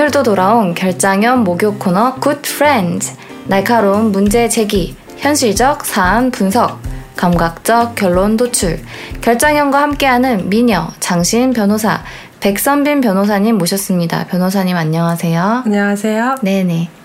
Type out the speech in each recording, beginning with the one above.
오늘도 돌아온 결장현 목요 코너 Good Friends. 날카로운 문제 제기, 현실적 사안 분석, 감각적 결론 도출. 결장현과 함께하는 미녀 장신 변호사 백선빈 변호사님 모셨습니다. 변호사님 안녕하세요. 안녕하세요. 네네.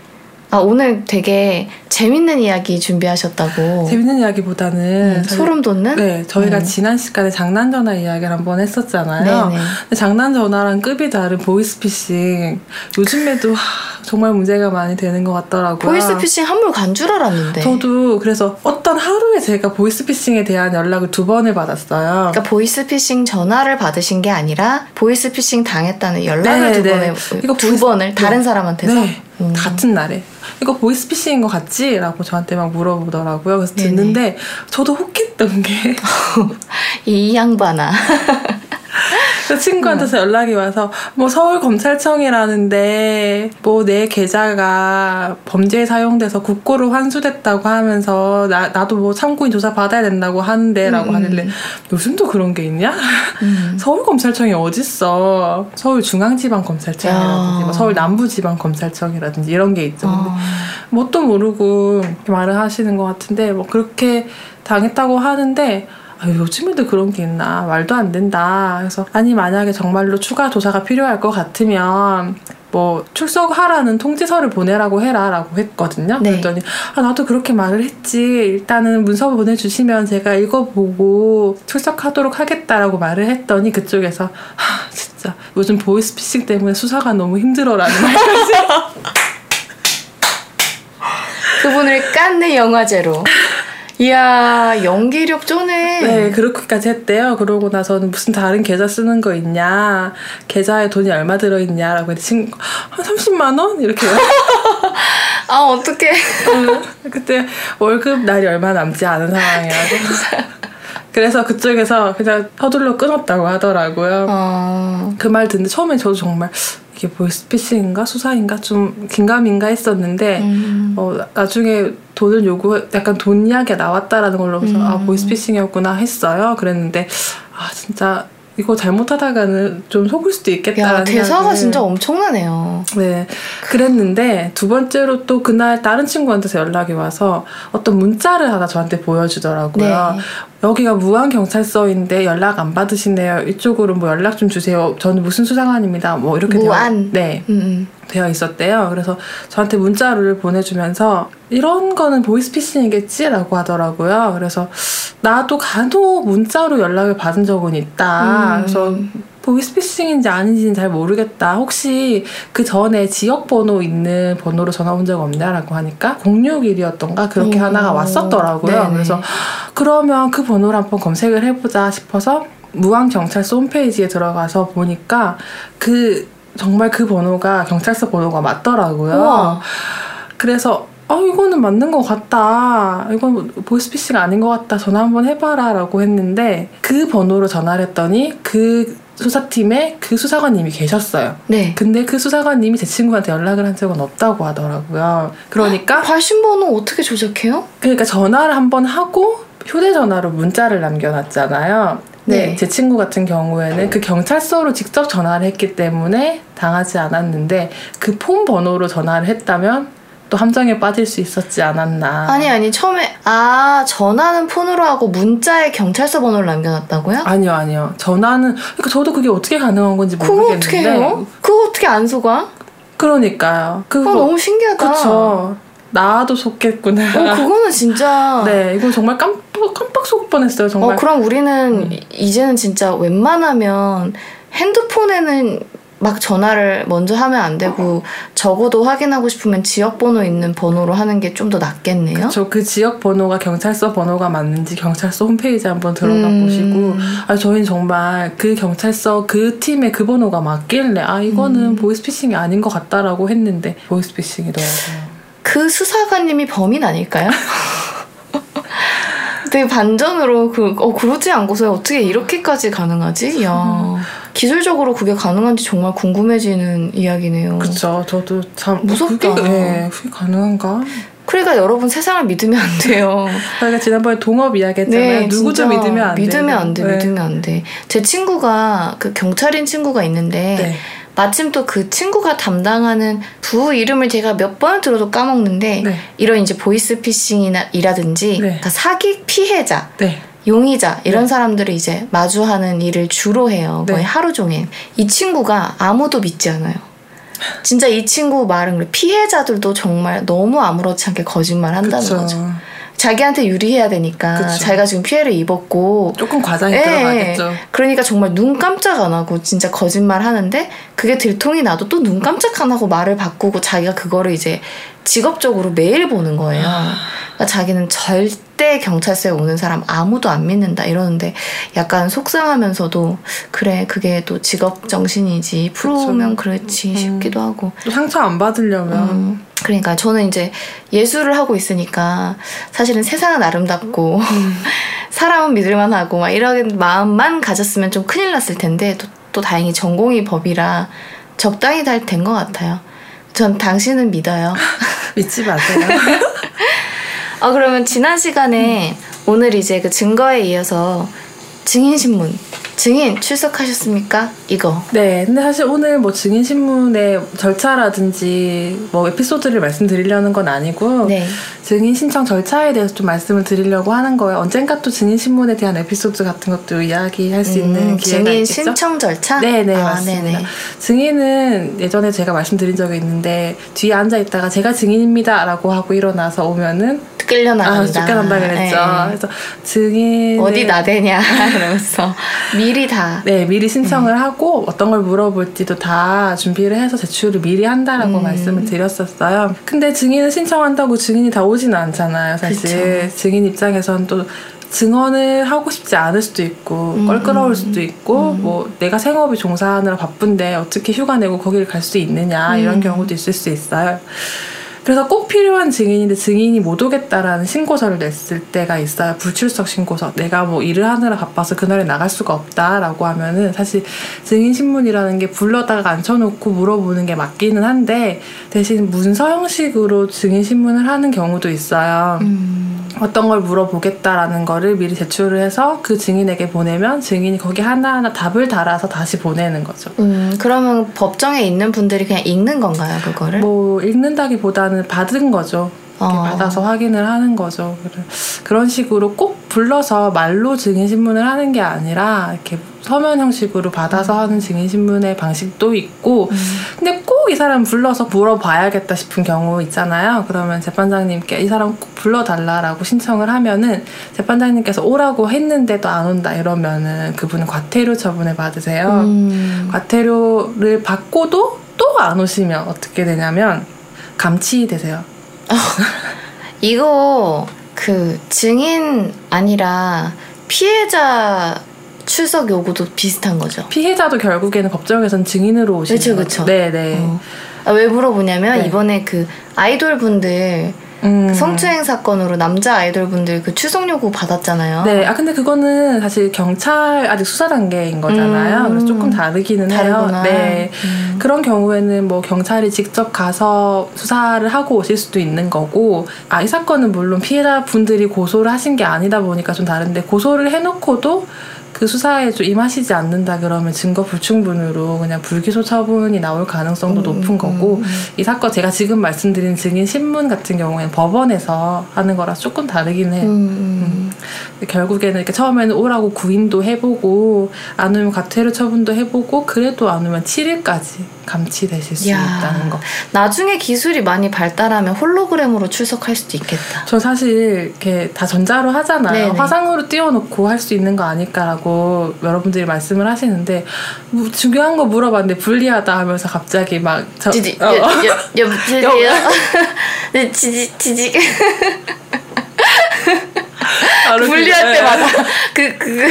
아, 오늘 되게 재밌는 이야기 준비하셨다고. 재밌는 이야기보다는 음, 저희- 소름 돋는? 네, 저희가 음. 지난 시간에 장난 전화 이야기를 한번 했었잖아요. 네네. 근데 장난 전화랑 급이 다른 보이스피싱 요즘에도 하, 정말 문제가 많이 되는 것 같더라고요. 보이스피싱 한물 간 줄 알았는데. 저도 그래서 어떤 하루에 제가 보이스피싱에 대한 연락을 두 번을 받았어요. 그러니까 보이스피싱 전화를 받으신 게 아니라 보이스피싱 당했다는 연락을 네, 두 네. 번을 이거 두 보이스- 번을 네. 다른 사람한테서 네, 음. 같은 날에 이거 보이스피싱인 것 같지? 라고 저한테 막 물어보더라고요. 그래서 네네. 듣는데 저도 혹했던 게 이 양반아. 그 친구한테서 연락이 와서 뭐 서울 검찰청이라는데 뭐 내 계좌가 범죄에 사용돼서 국고로 환수됐다고 하면서 나 나도 뭐 참고인 조사 받아야 된다고 하는데라고 음, 하길래 음. 요즘도 그런 게 있냐? 음. 서울 검찰청이 어딨어? 서울 중앙지방 검찰청이라든지 야. 뭐 서울 남부지방 검찰청이라든지 이런 게 있죠. 근데 어. 뭣도 모르고 말을 하시는 것 같은데 뭐 그렇게 당했다고 하는데 아, 요즘에도 그런 게 있나 말도 안 된다. 그래서 아니 만약에 정말로 추가 조사가 필요할 것 같으면 뭐 출석하라는 통지서를 보내라고 해라라고 했거든요. 네. 그랬더니 아 나도 그렇게 말을 했지. 일단은 문서 보내주시면 제가 읽어보고 출석하도록 하겠다라고 말을 했더니 그쪽에서 하 진짜 요즘 보이스피싱 때문에 수사가 너무 힘들어라는 말까지 그분을 깐네 영화제로. 이야 연기력 쪼네. 네, 그렇게까지 했대요. 그러고 나서는 무슨 다른 계좌 쓰는 거 있냐, 계좌에 돈이 얼마 들어 있냐라고 했더니 친구, 한 30만 원? 이렇게. 아 어떡해. 그때 월급 날이 얼마 남지 않은 상황이라고. 그래서 그쪽에서 그냥 서둘러 끊었다고 하더라고요. 어. 그말 듣는데 처음에 저도 정말 이게 보이스피싱인가 수사인가 좀 긴가민가 했었는데 음. 어, 나중에 돈을 요구, 약간 돈 이야기가 나왔다라는 걸로 그래서 아, 음. 보이스피싱이었구나 했어요. 그랬는데, 아, 진짜, 이거 잘못하다가는 좀 속을 수도 있겠다. 야 대사가 진짜 엄청나네요. 네. 그랬는데, 두 번째로 또 그날 다른 친구한테서 연락이 와서 어떤 문자를 하나 저한테 보여주더라고요. 네. 여기가 무안경찰서인데 연락 안 받으시네요. 이쪽으로 뭐 연락 좀 주세요. 저는 무슨 수상관입니다. 뭐 이렇게 무안. 되어, 네. 음. 되어 있었대요. 그래서 저한테 문자를 보내주면서 이런 거는 보이스피싱이겠지라고 하더라고요. 그래서 나도 간혹 문자로 연락을 받은 적은 있다. 음. 그래서 보이스피싱인지 아닌지는 잘 모르겠다. 혹시 그 전에 지역 번호 있는 번호로 전화 온 적 없냐라고 하니까 061이었던가 그렇게 오. 하나가 왔었더라고요. 네네. 그래서 그러면 그 번호를 한번 검색을 해보자 싶어서 무안경찰서 홈페이지에 들어가서 보니까 그 정말 그 번호가 경찰서 번호가 맞더라고요. 우와. 그래서 아 이거는 맞는 것 같다. 이건 보이스피싱 아닌 것 같다. 전화 한번 해봐라라고 했는데 그 번호로 전화를 했더니 그 수사팀에 그 수사관님이 계셨어요. 네. 근데 그 수사관님이 제 친구한테 연락을 한 적은 없다고 하더라고요. 그러니까 발신 번호 어떻게 조작해요? 그러니까 전화를 한번 하고 휴대전화로 문자를 남겨놨잖아요. 네. 네. 제 친구 같은 경우에는 그 경찰서로 직접 전화를 했기 때문에 당하지 않았는데 그 폰 번호로 전화를 했다면 또 함정에 빠질 수 있었지 않았나. 아니 아니 처음에 아 전화는 폰으로 하고 문자에 경찰서 번호를 남겨놨다고요? 아니요, 아니요. 전화는 그러니까 저도 그게 어떻게 가능한 건지 그거 모르겠는데. 어떻게 해요? 그거 어떻게 안 속아? 그러니까요. 그거 그거 너무 신기하다. 그쵸. 나도 속겠구나. 어, 그거는 진짜. 네, 이거 정말 깜빡 깜빡 속 뻔했어요. 정말. 어, 그럼 우리는 음. 이- 이제는 진짜 웬만하면 핸드폰에는 막 전화를 먼저 하면 안 되고 적어도 확인하고 싶으면 지역 번호 있는 번호로 하는 게 좀 더 낫겠네요. 저그 지역 번호가 경찰서 번호가 맞는지 경찰서 홈페이지 한번 들어가 음. 보시고 아 저희는 정말 그 경찰서 그 팀의 그 번호가 맞길래 아 이거는 음. 보이스피싱이 아닌 것 같다라고 했는데 보이스피싱이더라고요. 그 수사관님이 범인 아닐까요? 되게 반전으로 그, 어, 그러지 않고서 어떻게 이렇게까지 가능하지? 야 기술적으로 그게 가능한지 정말 궁금해지는 이야기네요. 그쵸 저도 참 무섭다. 그게, 예, 그게 가능한가? 그러니까 여러분 세상을 믿으면 안 돼요. 저희가 지난번에 동업 이야기했잖아요. 누구도 진짜 믿으면 안 돼. 믿으면 안 돼, 네. 믿으면 안 돼. 제 친구가 그 경찰인 친구가 있는데 네. 마침 또 그 친구가 담당하는 부 이름을 제가 몇 번을 들어도 까먹는데 네. 이런 이제 보이스피싱이라든지 네. 사기 피해자 네. 용의자 이런 네. 사람들을 이제 마주하는 일을 주로 해요. 거의 네. 하루 종일. 이 친구가 아무도 믿지 않아요. 진짜 이 친구 말은. 피해자들도 정말 너무 아무렇지 않게 거짓말 한다는. 거죠. 자기한테 유리해야 되니까 그쵸. 자기가 지금 피해를 입었고 조금 과장이 예, 들어가겠죠. 그러니까 정말 눈 깜짝 안 하고 진짜 거짓말 하는데 그게 들통이 나도 또 눈 깜짝 안 하고 말을 바꾸고 자기가 그거를 이제 직업적으로 매일 보는 거예요. 그러니까 자기는 절대 경찰서에 오는 사람 아무도 안 믿는다 이러는데 약간 속상하면서도 그래 그게 또 직업 정신이지 프로면 그렇지 음. 싶기도 하고 또 상처 안 받으려면 음, 그러니까 저는 이제 예술을 하고 있으니까 사실은 세상은 아름답고 사람은 믿을만하고 막 이런 마음만 가졌으면 좀 큰일 났을 텐데 또, 또 다행히 전공이 법이라 적당히 잘 된 것 같아요. 전 당신은 믿어요. 믿지 마세요. 아 그러면 지난 시간에 오늘 이제 그 증거에 이어서 증인 신문 증인 출석하셨습니까? 이거 네, 근데 사실 오늘 뭐 증인 신문의 절차라든지 뭐 에피소드를 말씀드리려는 건 아니고 네. 증인 신청 절차에 대해서 좀 말씀을 드리려고 하는 거예요. 언젠가 또 증인 신문에 대한 에피소드 같은 것도 이야기할 수 있는 음, 기회가 증인 있겠죠. 신청 절차? 네 네 아, 맞습니다. 네네. 증인은 예전에 제가 말씀드린 적이 있는데 뒤에 앉아 있다가 제가 증인입니다라고 하고 일어나서 오면은 끌려나간다. 아 쫓겨난다 그랬죠. 네. 그래서 증인 어디 나대냐 이러면서 미리 다 네, 미리 신청을 하고 어떤 걸 물어볼지도 다 준비를 해서 제출을 미리 한다라고 음. 말씀을 드렸었어요. 근데 증인을 신청한다고 증인이 다 오지는 않잖아요, 사실. 증인 입장에선 또 증언을 하고 싶지 않을 수도 있고 음, 껄끄러울 음, 수도 있고 음. 뭐 내가 생업이 종사하느라 바쁜데 어떻게 휴가 내고 거기를 갈 수 있느냐 이런 음. 경우도 있을 수 있어요. 그래서 꼭 필요한 증인인데 증인이 못 오겠다라는 신고서를 냈을 때가 있어요. 불출석 신고서. 내가 뭐 일을 하느라 바빠서 그날에 나갈 수가 없다라고 하면은 사실 증인 신문이라는 게 불러다가 앉혀놓고 물어보는 게 맞기는 한데 대신 문서 형식으로 증인 신문을 하는 경우도 있어요. 음, 어떤 걸 물어보겠다라는 거를 미리 제출을 해서 그 증인에게 보내면 증인이 거기 하나하나 답을 달아서 다시 보내는 거죠. 음, 그러면 법정에 있는 분들이 그냥 읽는 건가요, 그거를? 뭐 읽는다기보다는 받은 거죠. 어. 받아서 확인을 하는 거죠. 그런 식으로 꼭 불러서 말로 증인 신문을 하는 게 아니라 이렇게 서면 형식으로 받아서 하는 증인 신문의 방식도 있고 음. 근데 꼭 이 사람 불러서 물어봐야겠다 싶은 경우 있잖아요. 그러면 재판장님께 이 사람 꼭 불러달라라고 신청을 하면은 재판장님께서 오라고 했는데도 안 온다 이러면은 그분은 과태료 처분을 받으세요. 음, 과태료를 받고도 또 안 오시면 어떻게 되냐면 감치되세요. 이거 그 증인 아니라 피해자 출석 요구도 비슷한 거죠. 피해자도 결국에는 법정에선 증인으로 오시는 그쵸. 그쵸. 네네. 어. 아, 왜 물어보냐면 네. 이번에 그 아이돌 분들 음. 성추행 사건으로 남자 아이돌 분들 그 출석 요구 받았잖아요. 네, 아 근데 그거는 사실 경찰 아직 수사 단계인 거잖아요. 음. 그래서 조금 다르기는 다르구나. 해요. 네. 음. 그런 경우에는 뭐 경찰이 직접 가서 수사를 하고 오실 수도 있는 거고, 아, 이 사건은 물론 피해자 분들이 고소를 하신 게 아니다 보니까 좀 다른데, 고소를 해놓고도 그 수사에 좀 임하시지 않는다 그러면 증거 불충분으로 그냥 불기소 처분이 나올 가능성도 음, 높은 거고, 음, 음. 이 사건 제가 지금 말씀드린 증인 신문 같은 경우에는 법원에서 하는 거라 조금 다르긴 해요. 음, 결국에는 이렇게 처음에는 오라고 구인도 해보고 안 오면 과태료 처분도 해보고 그래도 안 오면 7일까지 감치되실 수 야. 있다는 거. 나중에 기술이 많이 발달하면 홀로그램으로 출석할 수도 있겠다. 저 사실 이렇게 다 전자로 하잖아요. 네네. 화상으로 띄워놓고 할 수 있는 거 아닐까라고 여러분들이 말씀을 하시는데 뭐 중요한 거 물어봤는데 불리하다 하면서 갑자기 막 저, 지지, 어, 여, 여보세요? 네, 지지, 지지. 분리할 그- 때마다. 그, 그,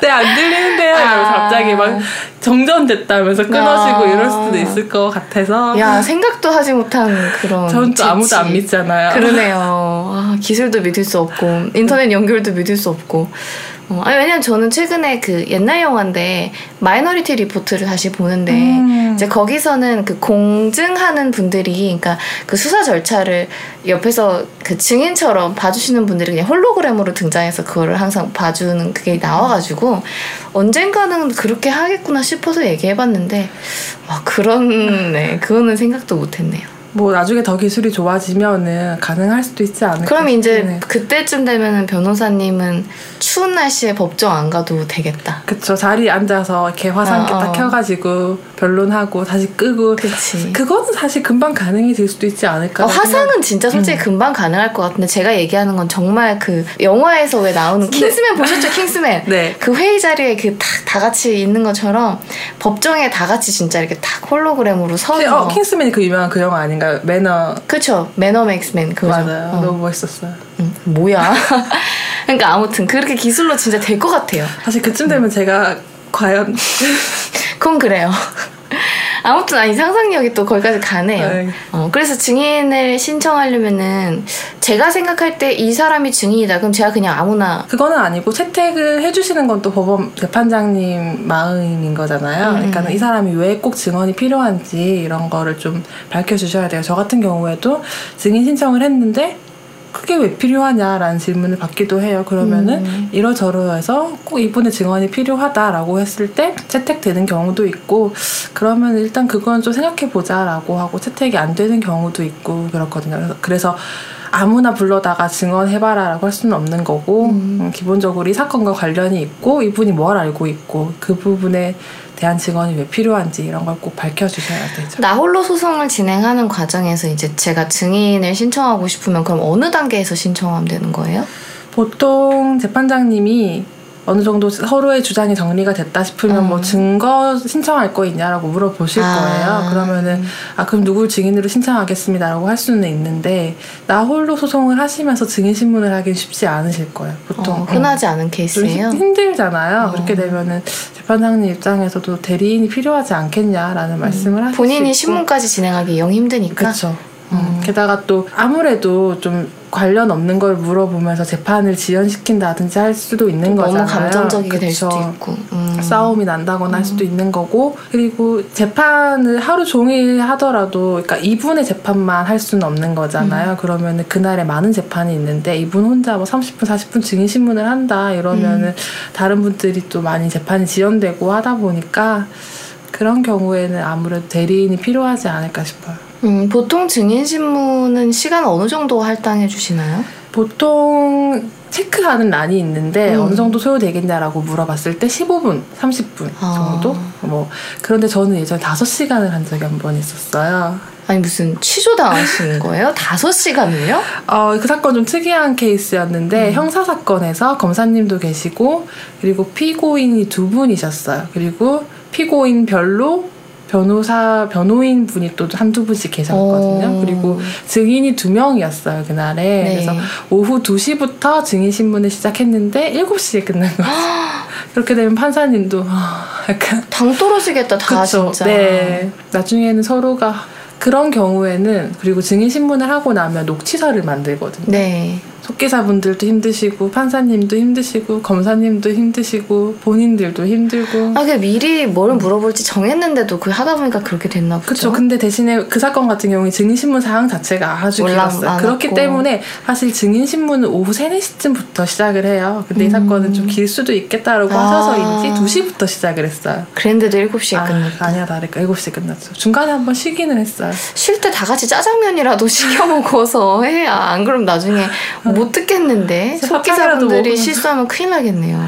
네, 안 들리는데요. 이러면서 아. 갑자기 막 정전됐다면서 끊어지고 아. 이럴 수도 있을 것 같아서 야, 생각도 하지 못한 그런. 전 또 아무도 안. 믿잖아요. 그러네요. 아, 기술도 믿을 수 없고, 인터넷 연결도 믿을 수 없고. 어, 아니, 왜냐면 저는 최근에 그 옛날 영화인데 Minority Report를 다시 보는데 음. 이제 거기서는 그 공증하는 분들이 그러니까 그 수사 절차를 옆에서 그 증인처럼 봐주시는 분들이 그냥 홀로그램으로 등장해서 그거를 항상 봐주는 그게 나와가지고 언젠가는 그렇게 하겠구나 싶어서 얘기해봤는데 와 그런 네 그거는 생각도 못했네요. 뭐 나중에 더 기술이 좋아지면은 가능할 수도 있지 않을까. 그럼 이제. 그때쯤 되면은 변호사님은 추운 날씨에 법정 안 가도 되겠다. 그쵸 자리에 앉아서 이렇게 화상기 어, 어. 딱 켜가지고 변론하고 다시 끄고 그치. 그거는 사실 금방 가능이 될 수도 있지 않을까. 어, 화상은 진짜 솔직히 금방 가능할 것 같은데 제가 얘기하는 건 정말 그 영화에서 왜 나오는 킹스맨 보셨죠 킹스맨 네. 그 회의 자리에 그 다 같이 있는 것처럼 법정에 다 같이 진짜 이렇게 딱 홀로그램으로 서서 어, 킹스맨이 그 유명한 그 영화 아닌가 요? 매너 그쵸 매너 맥스맨 그거 맞아요. 어. 너무 멋있었어요. 응, 뭐야 그러니까 아무튼 그렇게 기술로 진짜 될 것 같아요 사실 그쯤 되면 제가 과연 그건 그래요. 아무튼 아니 상상력이 또 거기까지 가네요. 네. 어, 그래서 증인을 신청하려면은 제가 생각할 때 이 사람이 증인이다. 그럼 제가 그냥 아무나 그거는 아니고 채택을 해주시는 건 또 법원 재판장님 마음인 거잖아요. 음. 그러니까 이 사람이 왜 꼭 증언이 필요한지 이런 거를 좀 밝혀주셔야 돼요. 저 같은 경우에도 증인 신청을 했는데 그게 왜 필요하냐라는 질문을 받기도 해요. 그러면은 음. 이러저러해서 꼭 이분의 증언이 필요하다라고 했을 때 채택되는 경우도 있고 그러면 일단 그건 좀 생각해 보자라고 하고 채택이 안 되는 경우도 있고 그렇거든요. 그래서- 그래서 아무나 불러다가 증언해봐라라고 할 수는 없는 거고 음. 음, 기본적으로 이 사건과 관련이 있고 이분이 뭘 알고 있고 그 부분에 대한 증언이 왜 필요한지 이런 걸 꼭 밝혀주셔야 되죠. 나 홀로 소송을 진행하는 과정에서 이제 제가 증인을 신청하고 싶으면 그럼 어느 단계에서 신청하면 되는 거예요? 보통 재판장님이 어느 정도 서로의 주장이 정리가 됐다 싶으면 음. 뭐 증거 신청할 거 있냐라고 물어보실 아. 거예요. 그러면은 아 그럼 누굴 증인으로 신청하겠습니다라고 할 수는 있는데 나 홀로 소송을 하시면서 증인 신문을 하긴 쉽지 않으실 거예요. 보통 어, 흔하지 않은 좀 케이스예요. 힘- 힘들잖아요. 어. 그렇게 되면은 재판장님 입장에서도 대리인이 필요하지 않겠냐라는 말씀을 음. 본인이 수 있고. 신문까지 진행하기 영 힘드니까. 그렇죠. 음. 게다가 또 아무래도 좀 관련 없는 걸 물어보면서 재판을 지연시킨다든지 할 수도 있는 너무 거잖아요. 감정적이게 될 그쵸. 수도 있고. 음. 싸움이 난다거나 할 수도 있는 거고 그리고 재판을 하루 종일 하더라도 그러니까 이분의 재판만 할 수는 없는 거잖아요. 음. 그러면은 그날에 많은 재판이 있는데 이분 혼자 뭐 30분 40분 증인 신문을 한다 이러면은 음. 다른 분들이 또 많이 재판이 지연되고 하다 보니까 그런 경우에는 아무래도 대리인이 필요하지 않을까 싶어요. 음, 보통 증인 신문은 시간 어느 정도 할당해 주시나요? 보통 체크하는 란이 있는데 음. 어느 정도 소요되겠냐라고 물어봤을 때 15분, 30분 아. 정도? 뭐 그런데 저는 예전에 5시간을 한 적이 한 번 있었어요. 아니 무슨 취조당하시는 거예요? 다섯 시간을요? 어, 그 사건 좀 특이한 케이스였는데 형사 사건에서 검사님도 계시고 그리고 피고인이 두 분이셨어요. 그리고 피고인 별로 변호사 변호인 분이 또 한두 분씩 계셨거든요. 오. 그리고 증인이 두 명이었어요 그날에. 네. 그래서 오후 2시부터 증인 신문을 시작했는데 7시에 끝난 거죠. 그렇게 되면 판사님도 아, 약간 당 떨어지겠다 다 그쵸. 진짜. 네. 나중에는 서로가 그런 경우에는 그리고 증인 신문을 하고 나면 녹취서를 만들거든요. 네. 속기사분들도 힘드시고 판사님도 힘드시고 검사님도 힘드시고 본인들도 힘들고 아, 그 미리 뭘 물어볼지 정했는데도 그 하다 보니까 그렇게 됐나 보죠. 그렇죠. 근데 대신에 그 사건 같은 경우에 증인신문 사항 자체가 아주 길었어요. 많았고. 그렇기 때문에 사실 증인신문은 오후 3, 4시쯤부터 시작을 해요. 근데 이 사건은 좀 길 수도 있겠다라고 음. 아. 하셔서인지 2시부터 시작을 했어요. 그랬는데도 7시에 아, 끝났다. 아니야 다를까 7시에 끝났죠. 중간에 한번 쉬기는 했어요. 쉴 때 다 같이 짜장면이라도 시켜 먹어서 해야 안 그럼 나중에 못 듣겠는데 속기사분들이. 실수하면 큰일 나겠네요.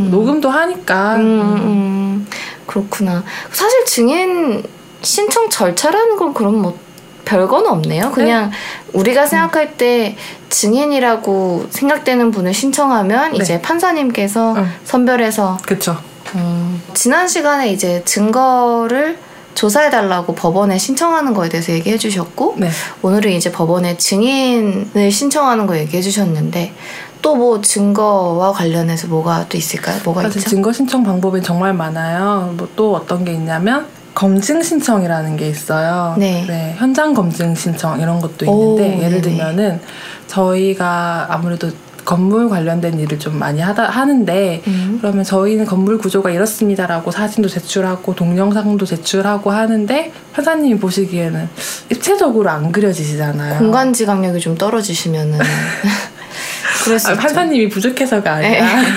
음. 녹음도 하니까 음, 음, 그렇구나. 사실 증인 신청 절차라는 건 그럼 뭐 별건 없네요. 그냥 우리가 생각할 때 증인이라고 생각되는 분을 신청하면 네. 이제 판사님께서 응. 선별해서 그쵸. 음, 지난 시간에 이제 증거를 조사해달라고 법원에 신청하는 거에 대해서 얘기해 주셨고 네. 오늘은 이제 법원에 증인을 신청하는 거 얘기해 주셨는데 또 뭐 증거와 관련해서 뭐가 또 있을까요? 뭐가 있죠? 증거 신청 방법이 정말 많아요. 뭐 또 어떤 게 있냐면 검증 신청이라는 게 있어요. 네. 현장 검증 신청 이런 것도 있는데 오, 예를 네네. 들면은 저희가 아무래도 건물 관련된 일을 좀 많이 하다 하는데 음. 그러면 저희는 건물 구조가 이렇습니다라고 사진도 제출하고 동영상도 제출하고 하는데 판사님이 보시기에는 입체적으로 안 그려지시잖아요. 공간지 강력이 좀 떨어지시면은 그럴 수 아. 판사님이 부족해서가 아니라 네.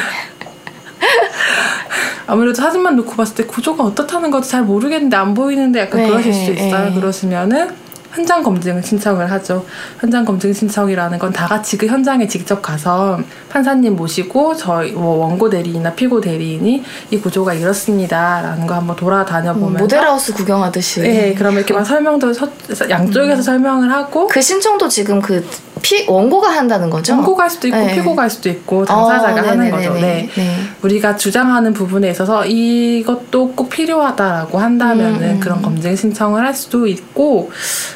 아무래도 사진만 놓고 봤을 때 구조가 어떻다는 것도 잘 모르겠는데 안 보이는데 약간 네, 그러실 수 네, 있어요. 네. 그러시면은 현장 검증 신청을 하죠. 현장 검증 신청이라는 건 다 같이 그 현장에 직접 가서 판사님 모시고 저희 뭐 원고 대리인이나 피고 대리인이 이 구조가 이렇습니다라는 거 한번 돌아다녀 음, 보면 모델하우스 구경하듯이. 네, 그러면 이렇게 막 설명도 서- 양쪽에서 설명을 하고 그 신청도 지금 그 피, 원고가 한다는 거죠? 원고가 할 수도 있고 네. 피고가 할 수도 있고 당사자가 어, 하는. 거죠. 네. 네. 우리가 주장하는 부분에 있어서 이것도 꼭 필요하다라고 한다면은 음, 음. 그런 검증 신청을 할 수도 있고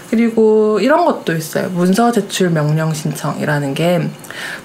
그리고 이런 것도 있어요. 문서 제출 명령 신청이라는 게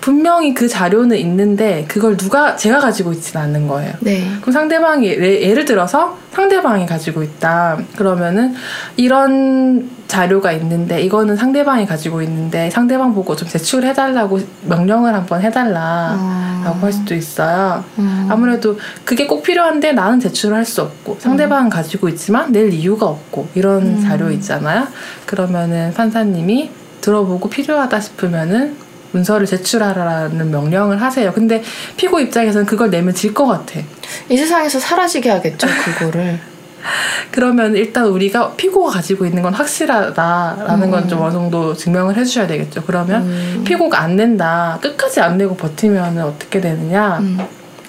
분명히 그 자료는 있는데 그걸 누가 제가 가지고 있지는 않는 거예요. 네. 그럼 상대방이 예- 예를 들어서 상대방이 가지고 있다. 그러면은 이런 자료가 있는데 이거는 상대방이 가지고 있는데 상대방 보고 좀 제출해달라고 명령을 한번 해달라라고 어. 할 수도 있어요. 음. 아무래도 그게 꼭 필요한데 나는 제출을 할 수 없고 상대방은 가지고 있지만 낼 이유가 없고 이런 음. 자료 있잖아요. 그러면은 판사님이 들어보고 필요하다 싶으면은 문서를 제출하라는 명령을 하세요. 근데 피고 입장에서는 그걸 내면 질 것 같아. 이 세상에서 사라지게 하겠죠, 그거를. 그러면 일단 우리가 피고가 가지고 있는 건 확실하다라는 건좀 어느 정도 증명을 해주셔야 되겠죠. 그러면 음. 피고가 안 낸다, 끝까지 안 내고 버티면 어떻게 되느냐? 음.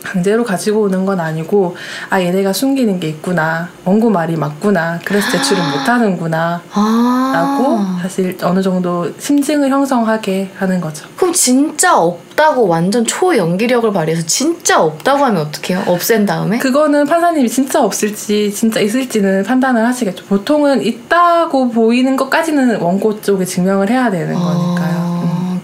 강제로 가지고 오는 건 아니고 아 얘네가 숨기는 게 있구나 원고 말이 맞구나 그래서 제출을 못 하는구나 아. 라고 사실 어느 정도 심증을 형성하게 하는 거죠 그럼 진짜 없다고 완전 초연기력을 발휘해서 진짜 없다고 하면 어떡해요? 없앤 다음에? 그거는 판사님이 진짜 없을지 진짜 있을지는 판단을 하시겠죠 보통은 있다고 보이는 것까지는 원고 쪽에 증명을 해야 되는 거니까요 음. 어,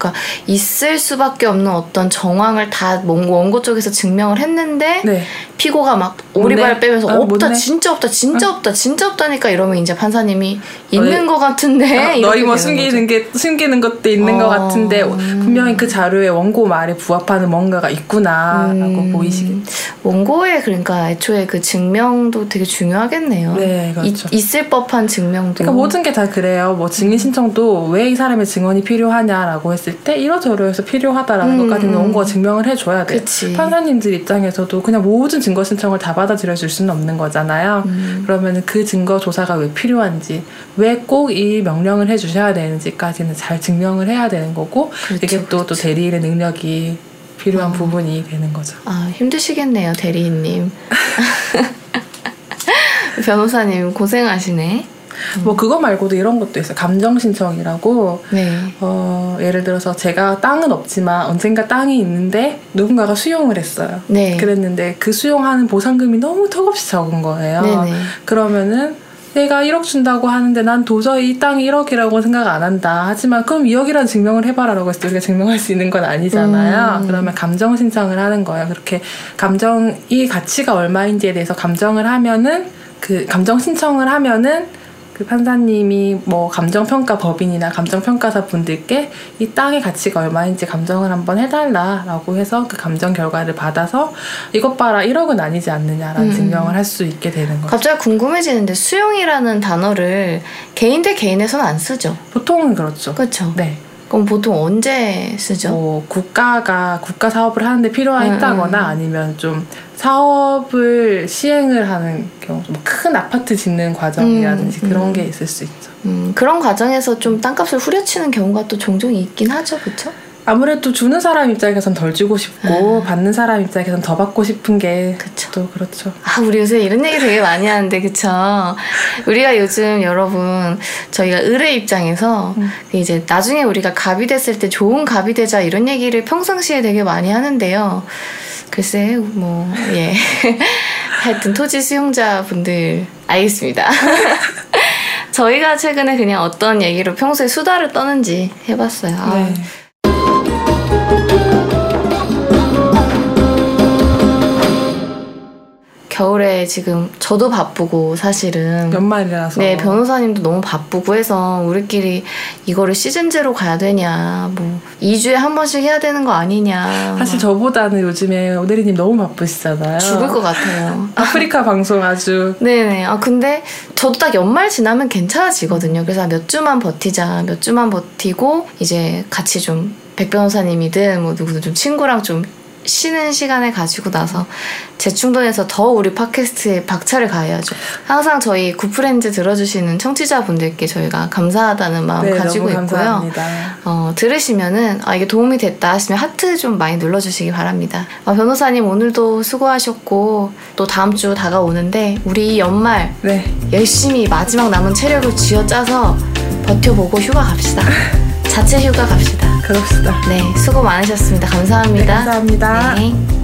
그러니까 있을 수밖에 없는 어떤 정황을 다 원- 원고 쪽에서 증명을 했는데 네 피고가 막 오리발? 빼면서 아, 못 없다 내? 진짜 없다 진짜 없다 진짜 없다니까 이러면 이제 판사님이 있는 네. 것 같은데 아, 이렇게 너희 뭐 숨기는 게 숨기는 것도 있는 것 어. 같은데 분명히 그 자료에 원고 말에 부합하는 뭔가가 있구나라고 음, 보이시겠죠. 원고의 그러니까 애초에 그 증명도 되게 중요하겠네요. 네, 그렇죠. 이- 있을 법한 증명도. 그러니까 모든 게 다 그래요. 뭐 증인 신청도 왜 이 사람의 증언이 필요하냐라고 했을 때 이러저러해서 필요하다라는 음, 것까지는 음. 원고가 증명을 해줘야 돼요. 그치. 판사님들 입장에서도 그냥 모든 증거 신청을 다 받아들여 줄 수는 없는 거잖아요. 음. 그러면 그 증거 조사가 왜 필요한지, 왜 꼭 이 명령을 해주셔야 되는지까지는 잘 증명을 해야 되는 거고, 그렇죠, 이게 또, 또 그렇죠. 대리인의 능력이 필요한 어. 부분이 되는 거죠. 아 힘드시겠네요 대리인님. 변호사님 고생하시네. 뭐 그거 말고도 이런 것도 있어요. 감정 신청이라고 네. 어, 예를 들어서 제가 땅은 없지만 언젠가 땅이 있는데 누군가가 수용을 했어요. 네. 그랬는데 그 수용하는 보상금이 너무 턱없이 적은 거예요. 네네. 그러면은 내가 1억 준다고 하는데 난 도저히 이 땅이 1억이라고 생각 안 한다. 하지만 그럼 2억이라는 증명을 해봐라라고 했을 때 우리가 증명할 수 있는 건 아니잖아요. 음. 그러면 감정 신청을 하는 거예요. 그렇게 감정이 가치가 얼마인지에 대해서 감정을 하면은 그 감정 신청을 하면은 그 판사님이 뭐 감정평가 법인이나 감정평가사 분들께 이 땅의 가치가 얼마인지 감정을 한번 해달라라고 해서 그 감정 결과를 받아서 이것 봐라 1억은 아니지 않느냐라는 음. 증명을 할 수 있게 되는 거죠. 갑자기 궁금해지는데 수용이라는 단어를 개인 대 개인에서는 안 쓰죠. 보통은 그렇죠. 그렇죠. 네. 그럼 보통 언제 쓰죠? 뭐 국가가 국가 사업을 하는데 음, 필요했다거나 음. 아니면 좀 사업을 시행을 하는 경우, 뭐큰 아파트 짓는 과정이라든지 음, 그런 음. 게 있을 수 있죠. 음, 그런 과정에서 좀 땅값을 후려치는 경우가 또 종종 있긴 하죠, 그렇죠? 아무래도 주는 사람 입장에선 덜 주고 싶고 아. 받는 사람 입장에선 더 받고 싶은 게 그쵸. 또 그렇죠. 아, 우리 요새 이런 얘기 되게 많이 하는데, 그쵸? 우리가 요즘 여러분, 저희가 의뢰 입장에서, 음. 그 이제 나중에 우리가 갑이 됐을 때 좋은 갑이 되자 이런 얘기를 평상시에 되게 많이 하는데요. 글쎄, 뭐, 예. 하여튼 토지 수용자 분들, 알겠습니다. 저희가 최근에 그냥 어떤 얘기로 평소에 수다를 떠는지 해봤어요. 아, 겨울에 지금 저도 바쁘고 사실은 연말이라서. 네, 변호사님도 너무 바쁘고 해서 우리끼리 이거를 시즌제로 가야 되냐, 뭐 2주에 한 번씩 해야 되는 거 아니냐. 사실 저보다는 요즘에 오대리님 너무 바쁘시잖아요. 죽을 것 같아요. 아프리카 방송 아주 네네. 아 근데 저도 딱 연말 지나면 괜찮아지거든요. 그래서 몇 주만 버티자, 몇 주만 버티고 이제 같이 좀 백 변호사님이든 뭐 누구든 좀 친구랑 좀 쉬는 시간을 가지고 나서 재충전해서 더 우리 팟캐스트에 박차를 가해야죠. 항상 저희 구프렌즈 들어주시는 청취자분들께 저희가 감사하다는 마음 네, 가지고 있고요. 감사합니다. 어, 들으시면은 아 이게 도움이 됐다 하시면 하트 좀 많이 눌러주시기 바랍니다. 아, 변호사님 오늘도 수고하셨고 또 다음 주 다가오는데 우리 이 연말 네. 열심히 마지막 남은 체력을 쥐어짜서 버텨보고 휴가 갑시다. 자체 휴가 갑시다. 그럽시다. 네, 수고 많으셨습니다. 감사합니다. 네, 감사합니다. 네.